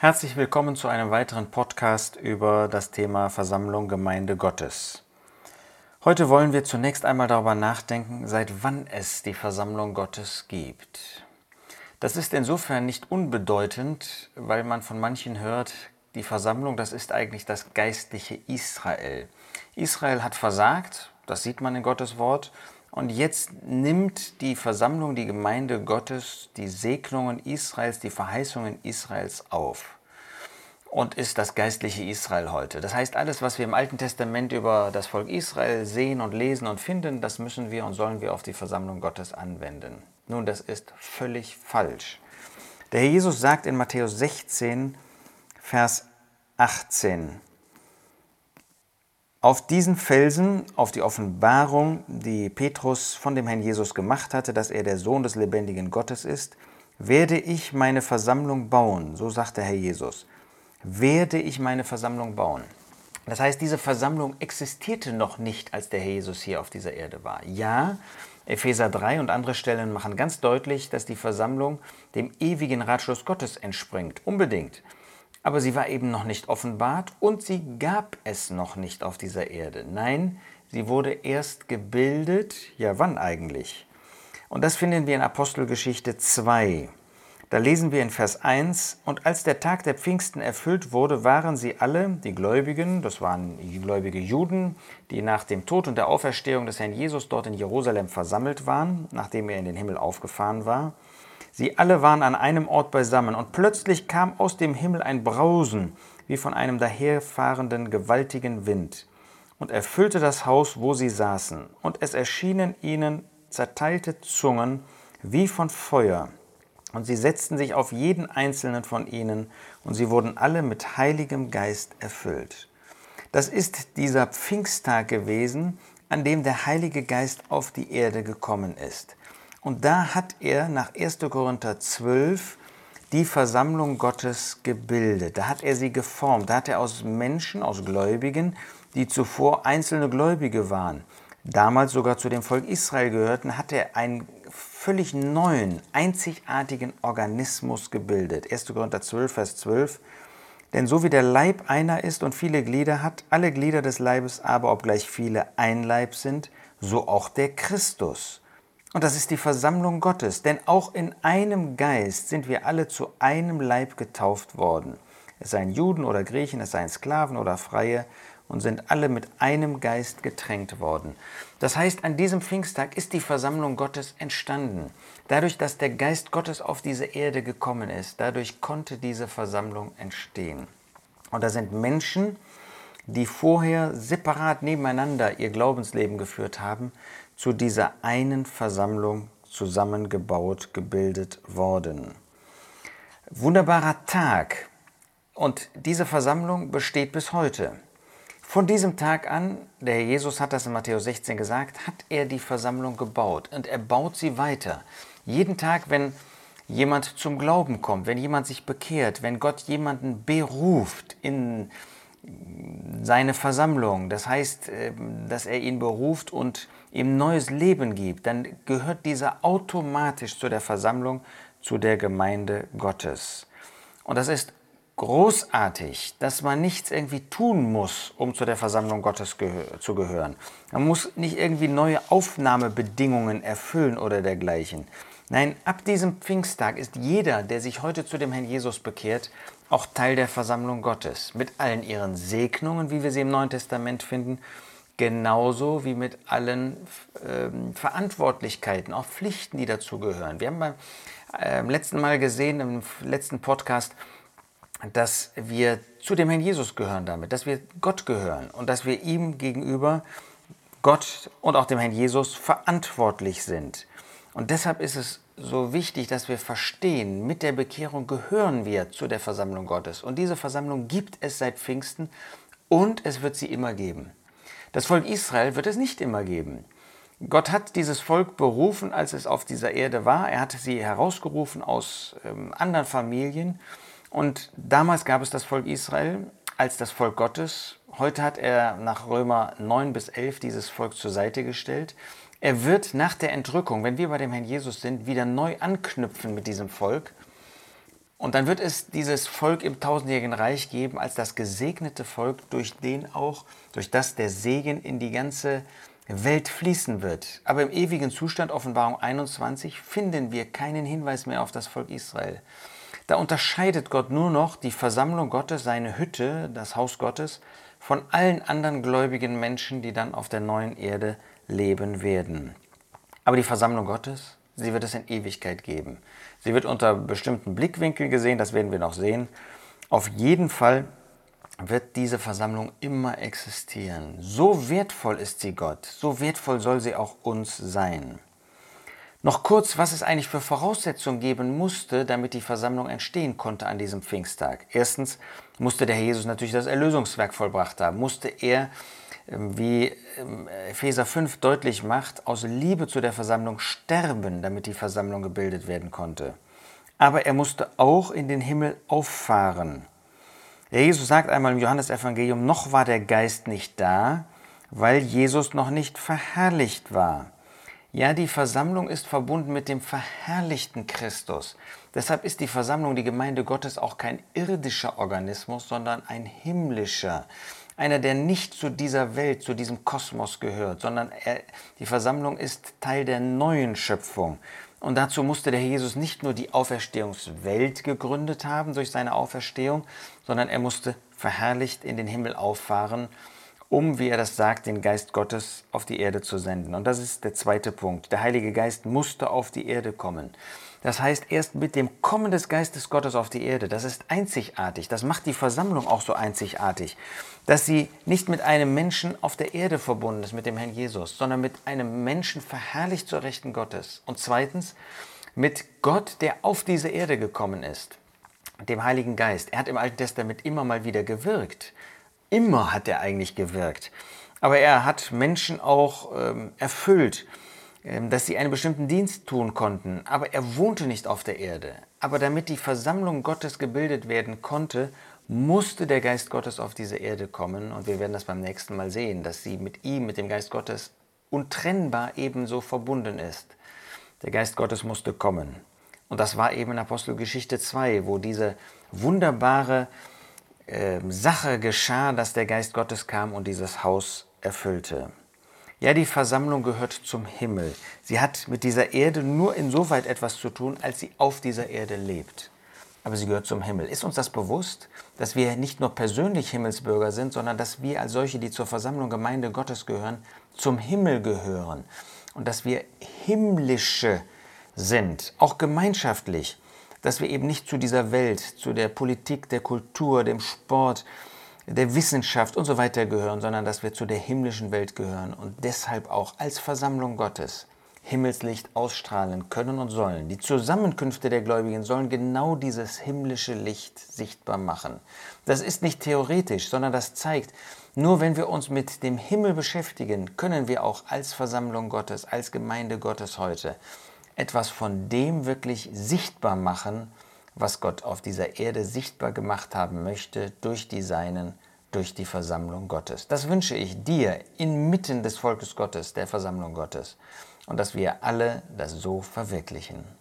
Herzlich willkommen zu einem weiteren Podcast über das Thema Versammlung Gemeinde Gottes. Heute wollen wir zunächst einmal darüber nachdenken, seit wann es die Versammlung Gottes gibt. Das ist insofern nicht unbedeutend, weil man von manchen hört, die Versammlung, das ist eigentlich das geistliche Israel. Israel hat versagt, das sieht man in Gottes Wort, und jetzt nimmt die Versammlung, die Gemeinde Gottes, die Segnungen Israels, die Verheißungen Israels auf und ist das geistliche Israel heute. Das heißt, alles, was wir im Alten Testament über das Volk Israel sehen und lesen und finden, das müssen wir und sollen wir auf die Versammlung Gottes anwenden. Nun, das ist völlig falsch. Der Herr Jesus sagt in Matthäus 16, Vers 18, auf diesen Felsen, auf die Offenbarung, die Petrus von dem Herrn Jesus gemacht hatte, dass er der Sohn des lebendigen Gottes ist, werde ich meine Versammlung bauen, so sagt der Herr Jesus. Werde ich meine Versammlung bauen. Das heißt, diese Versammlung existierte noch nicht, als der Herr Jesus hier auf dieser Erde war. Ja, Epheser 3 und andere Stellen machen ganz deutlich, dass die Versammlung dem ewigen Ratschluss Gottes entspringt. Unbedingt. Aber sie war eben noch nicht offenbart und sie gab es noch nicht auf dieser Erde. Nein, sie wurde erst gebildet. Ja, wann eigentlich? Und das finden wir in Apostelgeschichte 2. Da lesen wir in Vers 1, und als der Tag der Pfingsten erfüllt wurde, waren sie alle, die Gläubigen, das waren die gläubige Juden, die nach dem Tod und der Auferstehung des Herrn Jesus dort in Jerusalem versammelt waren, nachdem er in den Himmel aufgefahren war, Sie alle waren an einem Ort beisammen, und plötzlich kam aus dem Himmel ein Brausen, wie von einem daherfahrenden gewaltigen Wind, und erfüllte das Haus, wo sie saßen, und es erschienen ihnen zerteilte Zungen wie von Feuer, und sie setzten sich auf jeden einzelnen von ihnen, und sie wurden alle mit heiligem Geist erfüllt. Das ist dieser Pfingsttag gewesen, an dem der Heilige Geist auf die Erde gekommen ist. Und da hat er nach 1. Korinther 12 die Versammlung Gottes gebildet. Da hat er sie geformt. Da hat er aus Menschen, aus Gläubigen, die zuvor einzelne Gläubige waren, damals sogar zu dem Volk Israel gehörten, hat er einen völlig neuen, einzigartigen Organismus gebildet. 1. Korinther 12, Vers 12. Denn so wie der Leib einer ist und viele Glieder hat, alle Glieder des Leibes aber, obgleich viele ein Leib sind, so auch der Christus. Und das ist die Versammlung Gottes, denn auch in einem Geist sind wir alle zu einem Leib getauft worden. Es seien Juden oder Griechen, es seien Sklaven oder Freie und sind alle mit einem Geist getränkt worden. Das heißt, an diesem Pfingsttag ist die Versammlung Gottes entstanden. Dadurch, dass der Geist Gottes auf diese Erde gekommen ist, dadurch konnte diese Versammlung entstehen. Und da sind Menschen, die vorher separat nebeneinander ihr Glaubensleben geführt haben, zu dieser einen Versammlung zusammengebaut, gebildet worden. Wunderbarer Tag. Und diese Versammlung besteht bis heute. Von diesem Tag an, der Herr Jesus hat das in Matthäus 16 gesagt, hat er die Versammlung gebaut und er baut sie weiter. Jeden Tag, wenn jemand zum Glauben kommt, wenn jemand sich bekehrt, wenn Gott jemanden beruft in seine Versammlung, das heißt, äh, dass er ihn beruft und ihm neues Leben gibt, dann gehört dieser automatisch zu der Versammlung, zu der Gemeinde Gottes. Und das ist großartig, dass man nichts irgendwie tun muss, um zu der Versammlung Gottes zu gehören. Man muss nicht irgendwie neue Aufnahmebedingungen erfüllen oder dergleichen. Nein, ab diesem Pfingsttag ist jeder, der sich heute zu dem Herrn Jesus bekehrt, auch Teil der Versammlung Gottes, mit allen ihren Segnungen, wie wir sie im Neuen Testament finden, genauso wie mit allen ähm, Verantwortlichkeiten, auch Pflichten, die dazugehören. Wir haben beim äh, letzten Mal gesehen, im letzten Podcast, dass wir zu dem Herrn Jesus gehören damit, dass wir Gott gehören und dass wir ihm gegenüber Gott und auch dem Herrn Jesus verantwortlich sind. Und deshalb ist es so wichtig, dass wir verstehen, mit der Bekehrung gehören wir zu der Versammlung Gottes. Und diese Versammlung gibt es seit Pfingsten und es wird sie immer geben. Das Volk Israel wird es nicht immer geben. Gott hat dieses Volk berufen, als es auf dieser Erde war. Er hatte sie herausgerufen aus ähm, anderen Familien. Und damals gab es das Volk Israel als das Volk Gottes. Heute hat er nach Römer 9 bis 11 dieses Volk zur Seite gestellt. Er wird nach der Entrückung, wenn wir bei dem Herrn Jesus sind, wieder neu anknüpfen mit diesem Volk. Und dann wird es dieses Volk im tausendjährigen Reich geben als das gesegnete Volk, durch den auch, durch das der Segen in die ganze Welt fließen wird. Aber im ewigen Zustand Offenbarung 21 finden wir keinen Hinweis mehr auf das Volk Israel. Da unterscheidet Gott nur noch die Versammlung Gottes, seine Hütte, das Haus Gottes, von allen anderen gläubigen Menschen, die dann auf der neuen Erde leben werden. Aber die Versammlung Gottes, sie wird es in Ewigkeit geben. Sie wird unter bestimmten Blickwinkeln gesehen, das werden wir noch sehen. Auf jeden Fall wird diese Versammlung immer existieren. So wertvoll ist sie Gott, so wertvoll soll sie auch uns sein. Noch kurz, was es eigentlich für Voraussetzungen geben musste, damit die Versammlung entstehen konnte an diesem Pfingsttag. Erstens musste der Herr Jesus natürlich das Erlösungswerk vollbracht haben, musste er ähm, wie ähm, Epheser 5 deutlich macht, aus Liebe zu der Versammlung sterben, damit die Versammlung gebildet werden konnte. Aber er musste auch in den Himmel auffahren. Der Jesus sagt einmal im Johannesevangelium, noch war der Geist nicht da, weil Jesus noch nicht verherrlicht war. Ja, die Versammlung ist verbunden mit dem verherrlichten Christus. Deshalb ist die Versammlung, die Gemeinde Gottes, auch kein irdischer Organismus, sondern ein himmlischer einer, der nicht zu dieser Welt, zu diesem Kosmos gehört, sondern er, die Versammlung ist Teil der neuen Schöpfung. Und dazu musste der Jesus nicht nur die Auferstehungswelt gegründet haben durch seine Auferstehung, sondern er musste verherrlicht in den Himmel auffahren, um, wie er das sagt, den Geist Gottes auf die Erde zu senden. Und das ist der zweite Punkt. Der Heilige Geist musste auf die Erde kommen. Das heißt, erst mit dem Kommen des Geistes Gottes auf die Erde, das ist einzigartig, das macht die Versammlung auch so einzigartig, dass sie nicht mit einem Menschen auf der Erde verbunden ist, mit dem Herrn Jesus, sondern mit einem Menschen verherrlicht zur Rechten Gottes. Und zweitens, mit Gott, der auf diese Erde gekommen ist, dem Heiligen Geist. Er hat im Alten Testament immer mal wieder gewirkt. Immer hat er eigentlich gewirkt. Aber er hat Menschen auch ähm, erfüllt ähm, dass sie einen bestimmten Dienst tun konnten, aber er wohnte nicht auf der Erde. Aber damit die Versammlung Gottes gebildet werden konnte, musste der Geist Gottes auf diese Erde kommen. Und wir werden das beim nächsten Mal sehen, dass sie mit ihm, mit dem Geist Gottes, untrennbar ebenso verbunden ist. Der Geist Gottes musste kommen. Und das war eben in Apostelgeschichte 2, wo diese wunderbare äh, Sache geschah, dass der Geist Gottes kam und dieses Haus erfüllte. Ja, die Versammlung gehört zum Himmel. Sie hat mit dieser Erde nur insoweit etwas zu tun, als sie auf dieser Erde lebt. Aber sie gehört zum Himmel. Ist uns das bewusst, dass wir nicht nur persönlich Himmelsbürger sind, sondern dass wir als solche, die zur Versammlung Gemeinde Gottes gehören, zum Himmel gehören und dass wir himmlische sind, auch gemeinschaftlich, dass wir eben nicht zu dieser Welt, zu der Politik, der Kultur, dem Sport, der Wissenschaft und so weiter gehören, sondern dass wir zu der himmlischen Welt gehören und deshalb auch als Versammlung Gottes Himmelslicht ausstrahlen können und sollen. Die Zusammenkünfte der Gläubigen sollen genau dieses himmlische Licht sichtbar machen. Das ist nicht theoretisch, sondern das zeigt, nur wenn wir uns mit dem Himmel beschäftigen, können wir auch als Versammlung Gottes, als Gemeinde Gottes heute etwas von dem wirklich sichtbar machen, was Gott auf dieser Erde sichtbar gemacht haben möchte durch die Seinen, durch die Versammlung Gottes. Das wünsche ich dir inmitten des Volkes Gottes, der Versammlung Gottes, und dass wir alle das so verwirklichen.